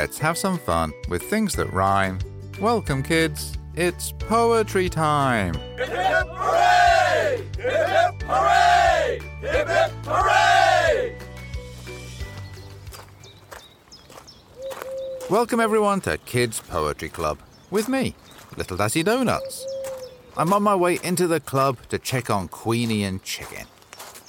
Let's have some fun with things that rhyme. Welcome, kids. It's poetry time. Hip hip hooray! Hip hip hooray! Hip hip hooray! Welcome, everyone, to Kids Poetry Club with me, Little Dazzy Donuts. I'm on my way into the club to check on Queenie and Chicken.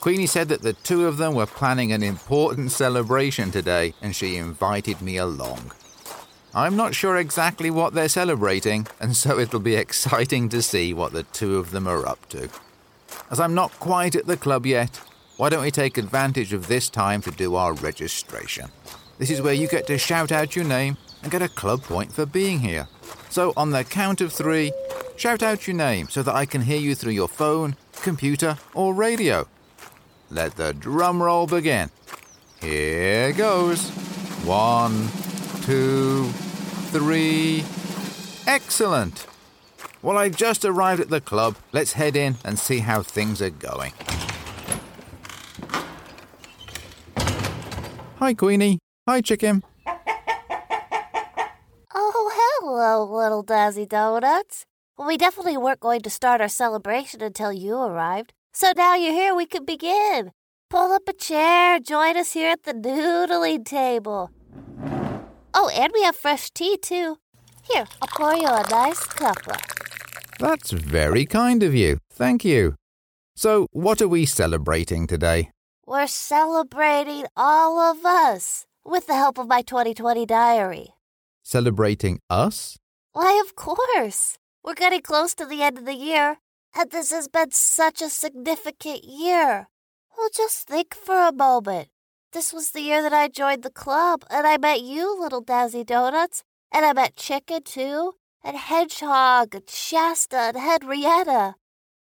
Queenie said that the two of them were planning an important celebration today and she invited me along. I'm not sure exactly what they're celebrating, and so it'll be exciting to see what the two of them are up to. As I'm not quite at the club yet, why don't we take advantage of this time to do our registration? This is where you get to shout out your name and get a club point for being here. So, on the count of three, shout out your name so that I can hear you through your phone, computer, or radio. Let the drum roll begin. Here goes. One, two, three. Excellent. Well, I've just arrived at the club. Let's head in and see how things are going. Hi, Queenie. Hi, Chicken. Oh, hello, little Dazzy Donuts. Well, we definitely weren't going to start our celebration until you arrived. So now you're here, we can begin. Pull up a chair, join us here at the noodling table. Oh, and we have fresh tea, too. Here, I'll pour you a nice cuppa. That's very kind of you. Thank you. So, what are we celebrating today? We're celebrating all of us with the help of my 2020 diary. Celebrating us? Why, of course. We're getting close to the end of the year, this has been such a significant year. Well, just think for a moment. This was the year that I joined the club, and I met you, little Dazzy Donuts, and I met Chicken, too, and Hedgehog, and Shasta, and Henrietta.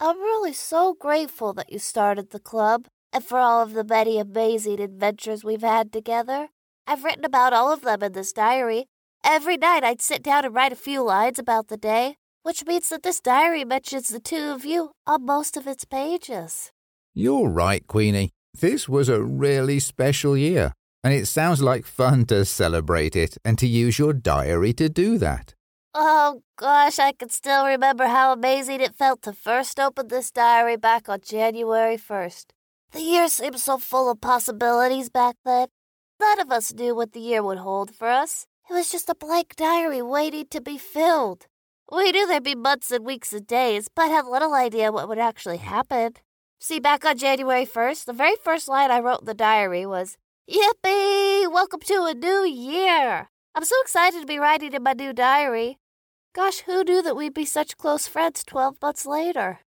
I'm really so grateful that you started the club, and for all of the many amazing adventures we've had together. I've written about all of them in this diary. Every night I'd sit down and write a few lines about the day, which means that this diary mentions the two of you on most of its pages. You're right, Queenie. This was a really special year, and it sounds like fun to celebrate it and to use your diary to do that. Oh gosh, I can still remember how amazing it felt to first open this diary back on January 1st. The year seemed so full of possibilities back then. None of us knew what the year would hold for us. It was just a blank diary waiting to be filled. We knew there'd be months and weeks and days, but had little idea what would actually happen. See, back on January 1st, the very first line I wrote in the diary was, Yippee! Welcome to a new year! I'm so excited to be writing in my new diary. Gosh, who knew that we'd be such close friends 12 months later?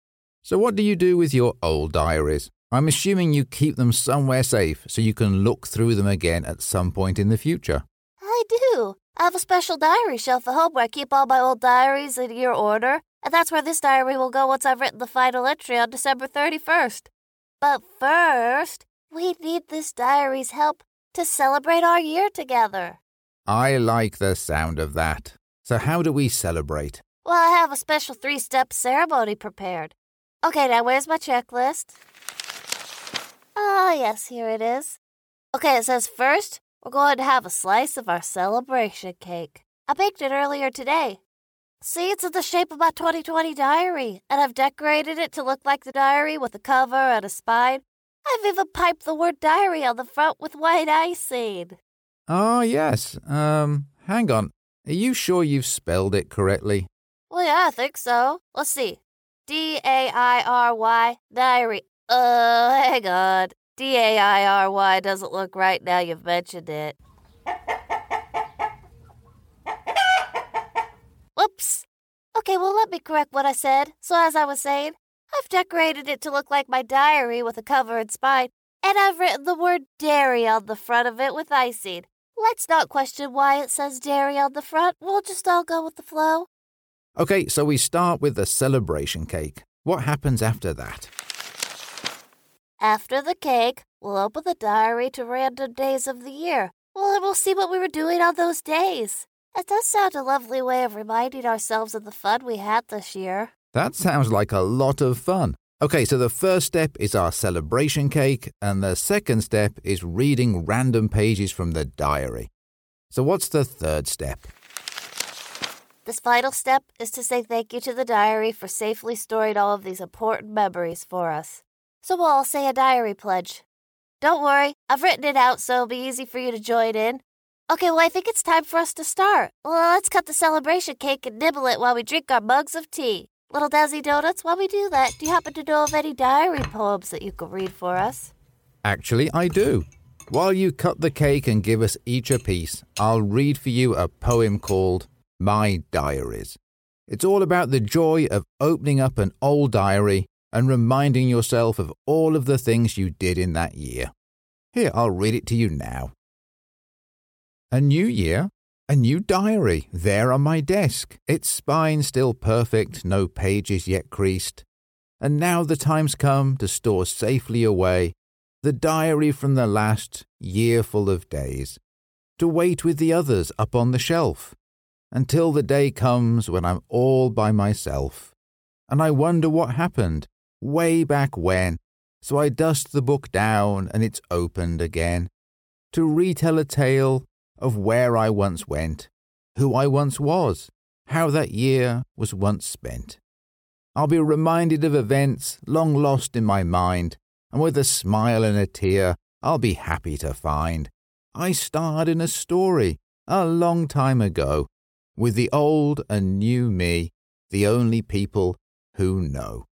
So, what do you do with your old diaries? I'm assuming you keep them somewhere safe so you can look through them again at some point in the future. I do. I have a special diary shelf at home where I keep all my old diaries in year order, and that's where this diary will go once I've written the final entry on December 31st. But first, we need this diary's help to celebrate our year together. I like the sound of that. So, how do we celebrate? Well, I have a special three step ceremony prepared. Okay, now where's my checklist? Ah, yes, here it is. Okay, it says first, we're going to have a slice of our celebration cake. I baked it earlier today. See, it's in the shape of my 2020 diary, and I've decorated it to look like the diary with a cover and a spine. I've even piped the word diary on the front with white icing. Oh, yes. Um, hang on. Are you sure you've spelled it correctly? Well, yeah, I think so. Let's see. D A I R Y, diary. Uh, hang on. D A I R Y doesn't look right now you've mentioned it. Whoops. Okay, well, let me correct what I said. So, as I was saying, I've decorated it to look like my diary with a cover and spine, and I've written the word dairy on the front of it with icing. Let's not question why it says dairy on the front. We'll just all go with the flow. Okay, so we start with the celebration cake. What happens after that? After the cake, we'll open the diary to random days of the year. Well, and we'll see what we were doing on those days. It does sound a lovely way of reminding ourselves of the fun we had this year. That sounds like a lot of fun. Okay, so the first step is our celebration cake, and the second step is reading random pages from the diary. So, what's the third step? This final step is to say thank you to the diary for safely storing all of these important memories for us. So we'll all say a diary pledge. Don't worry, I've written it out so it'll be easy for you to join in. Okay, well, I think it's time for us to start. Well, let's cut the celebration cake and nibble it while we drink our mugs of tea. Little Dazzy Donuts, while we do that, do you happen to know of any diary poems that you could read for us? Actually, I do. While you cut the cake and give us each a piece, I'll read for you a poem called My Diaries. It's all about the joy of opening up an old diary and reminding yourself of all of the things you did in that year. Here, I'll read it to you now. A new year, a new diary, there on my desk, its spine still perfect, no pages yet creased. And now the time's come to store safely away the diary from the last year full of days, to wait with the others up on the shelf, until the day comes when I'm all by myself. And I wonder what happened way back when. So I dust the book down and it's opened again to retell a tale of where I once went, who I once was, how that year was once spent. I'll be reminded of events long lost in my mind and with a smile and a tear, I'll be happy to find I starred in a story a long time ago with the old and new me, the only people who know.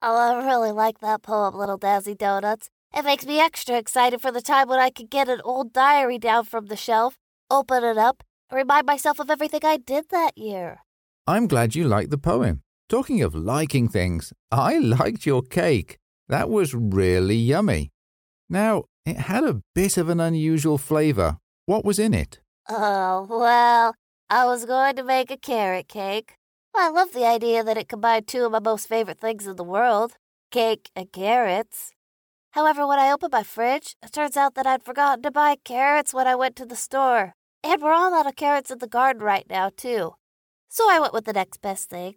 Oh, I really like that poem, Little Dazzy Donuts. It makes me extra excited for the time when I could get an old diary down from the shelf, open it up, and remind myself of everything I did that year. I'm glad you liked the poem. Talking of liking things, I liked your cake. That was really yummy. Now, it had a bit of an unusual flavour. What was in it? Oh, well, I was going to make a carrot cake. I love the idea that it combined two of my most favorite things in the world cake and carrots. However, when I opened my fridge, it turns out that I'd forgotten to buy carrots when I went to the store. And we're all out of carrots in the garden right now, too. So I went with the next best thing.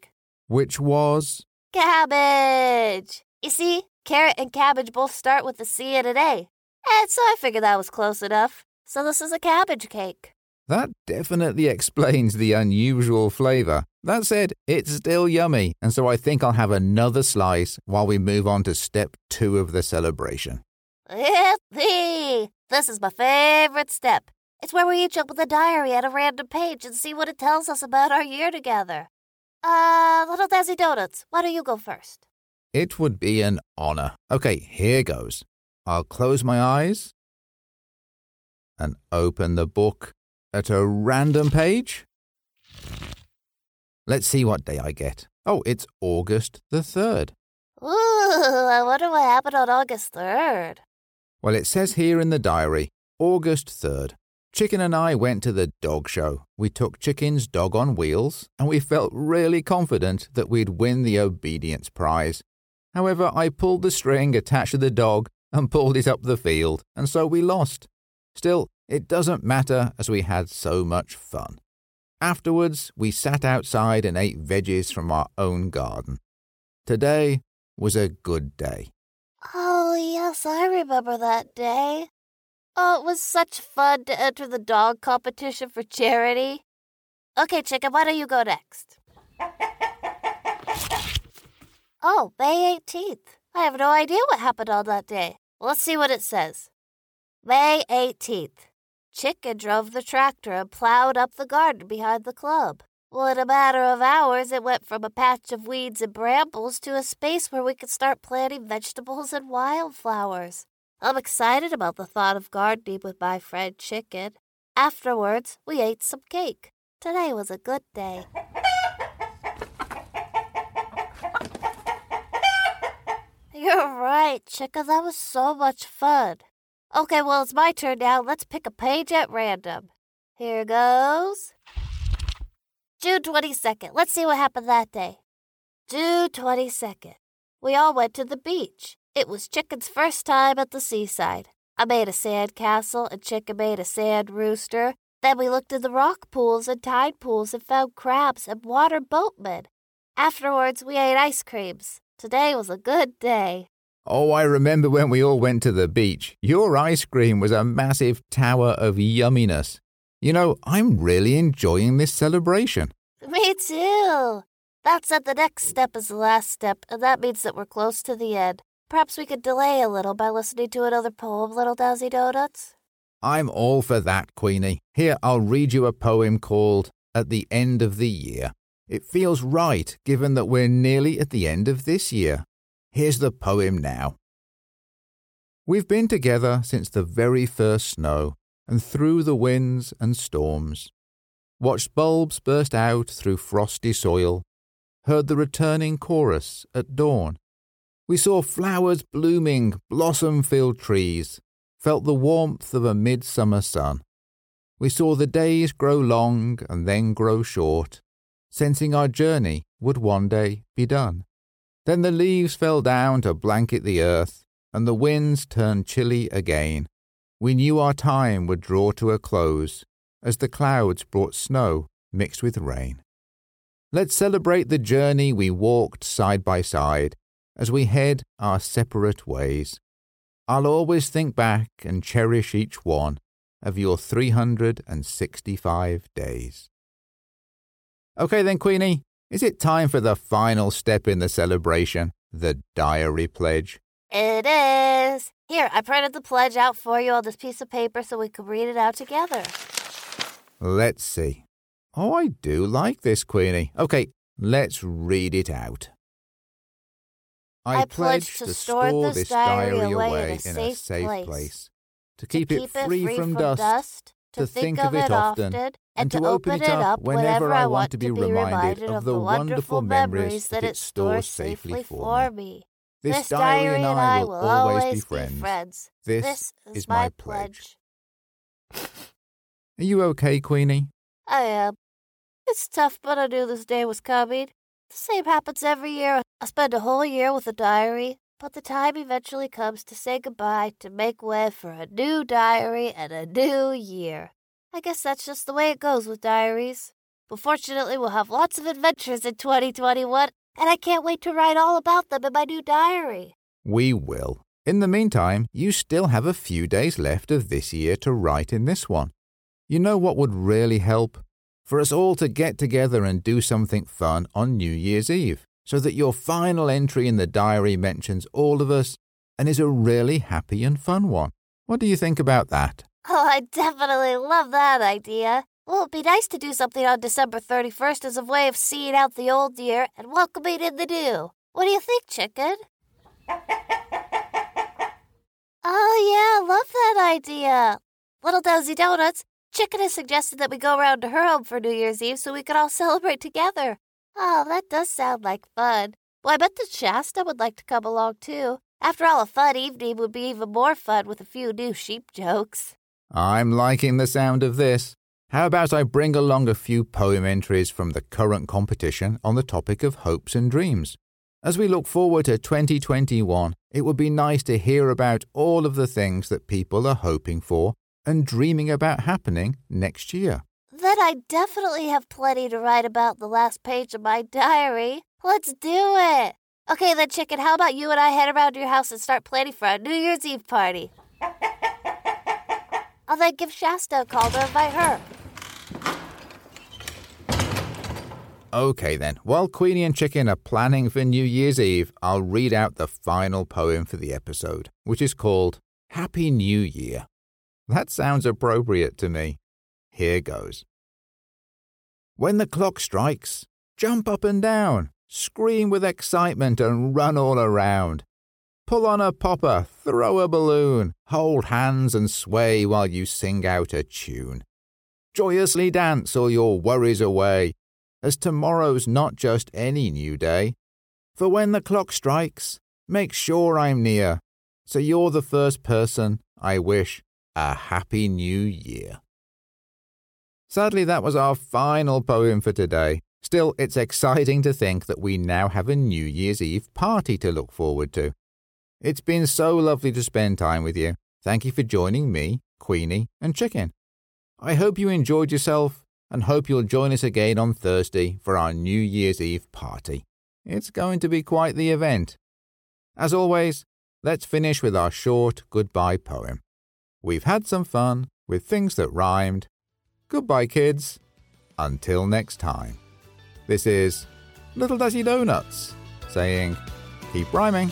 Which was? Cabbage! You see, Carrot and cabbage both start with a C and an A. And so I figured that was close enough. So this is a cabbage cake. That definitely explains the unusual flavour. That said, it's still yummy, and so I think I'll have another slice while we move on to step two of the celebration. Yippee! This is my favorite step. It's where we each open the diary at a random page and see what it tells us about our year together. Uh, little Dazzy Donuts, why don't you go first? It would be an honor. Okay, here goes. I'll close my eyes and open the book at a random page. Let's see what day I get. Oh, it's August the 3rd. Ooh, I wonder what happened on August 3rd. Well, it says here in the diary, August 3rd. Chicken and I went to the dog show. We took Chicken's dog on wheels, and we felt really confident that we'd win the obedience prize. However, I pulled the string attached to the dog and pulled it up the field, and so we lost. Still, it doesn't matter as we had so much fun. Afterwards, we sat outside and ate veggies from our own garden. Today was a good day. Oh, yes, I remember that day. Oh, it was such fun to enter the dog competition for charity. Okay, Chicken, why don't you go next? Oh, May 18th. I have no idea what happened on that day. Let's see what it says. May 18th. Chicken drove the tractor and plowed up the garden behind the club. Well, in a matter of hours, it went from a patch of weeds and brambles to a space where we could start planting vegetables and wildflowers. I'm excited about the thought of gardening with my friend Chicken. Afterwards, we ate some cake. Today was a good day. You're right, Chicken. That was so much fun. Okay, well, it's my turn now. Let's pick a page at random. Here goes. June 22nd. Let's see what happened that day. June 22nd. We all went to the beach. It was Chicken's first time at the seaside. I made a sand castle and Chicken made a sand rooster. Then we looked in the rock pools and tide pools and found crabs and water boatmen. Afterwards, we ate ice creams. Today was a good day. Oh, I remember when we all went to the beach. Your ice cream was a massive tower of yumminess. You know, I'm really enjoying this celebration. Me too. That said, the next step is the last step, and that means that we're close to the end. Perhaps we could delay a little by listening to another poem, Little Dowsy Donuts? I'm all for that, Queenie. Here, I'll read you a poem called At the End of the Year. It feels right, given that we're nearly at the end of this year. Here's the poem now. We've been together since the very first snow, and through the winds and storms. Watched bulbs burst out through frosty soil, heard the returning chorus at dawn. We saw flowers blooming, blossom filled trees, felt the warmth of a midsummer sun. We saw the days grow long and then grow short, sensing our journey would one day be done. Then the leaves fell down to blanket the earth, and the winds turned chilly again. We knew our time would draw to a close as the clouds brought snow mixed with rain. Let's celebrate the journey we walked side by side as we head our separate ways. I'll always think back and cherish each one of your 365 days. Okay, then, Queenie, is it time for the final step in the celebration, the diary pledge? It is. Here, I printed the pledge out for you on this piece of paper so we could read it out together. Let's see. Oh, I do like this, Queenie. Okay, let's read it out. I pledge to store this diary away in a safe place, to keep to it free from dust, to think of it often, and to open it up whenever I want to be reminded of the wonderful memories that it stores safely for me. This diary and I will always be friends. This is my pledge. Are you okay, Queenie? I am. It's tough, but I knew this day was coming. The same happens every year. I spend a whole year with a diary, but the time eventually comes to say goodbye to make way for a new diary and a new year. I guess that's just the way it goes with diaries. But fortunately, we'll have lots of adventures in 2021, and I can't wait to write all about them in my new diary. We will. In the meantime, you still have a few days left of this year to write in this one. You know what would really help? for us all to get together and do something fun on New Year's Eve, so that your final entry in the diary mentions all of us and is a really happy and fun one. What do you think about that? Oh, I definitely love that idea. Well, it'd be nice to do something on December 31st as a way of seeing out the old year and welcoming in the new. What do you think, chicken? oh, yeah, love that idea. Little Dozy Donuts, Chicken has suggested that we go around to her home for New Year's Eve so we could all celebrate together. Oh, that does sound like fun. Well, I bet that Shasta would like to come along too. After all, a fun evening would be even more fun with a few new sheep jokes. I'm liking the sound of this. How about I bring along a few poem entries from the current competition on the topic of hopes and dreams? As we look forward to 2021, it would be nice to hear about all of the things that people are hoping for and dreaming about happening next year. Then I definitely have plenty to write about the last page of my diary. Let's do it. Okay, then, Chicken, how about you and I head around your house and start planning for our New Year's Eve party? I'll then give Shasta a call to invite her. Okay, then. While Queenie and Chicken are planning for New Year's Eve, I'll read out the final poem for the episode, which is called Happy New Year. That sounds appropriate to me. Here goes. When the clock strikes, jump up and down, scream with excitement and run all around. Pull on a popper, throw a balloon, hold hands and sway while you sing out a tune. Joyously dance all your worries away, as tomorrow's not just any new day. For when the clock strikes, make sure I'm near, so you're the first person I wish a Happy New Year. Sadly, that was our final poem for today. Still, it's exciting to think that we now have a New Year's Eve party to look forward to. It's been so lovely to spend time with you. Thank you for joining me, Queenie, and Chicken. I hope you enjoyed yourself and hope you'll join us again on Thursday for our New Year's Eve party. It's going to be quite the event. As always, let's finish with our short goodbye poem. We've had some fun with things that rhymed. Goodbye, kids. Until next time. This is Little Dazzy Donuts saying, keep rhyming.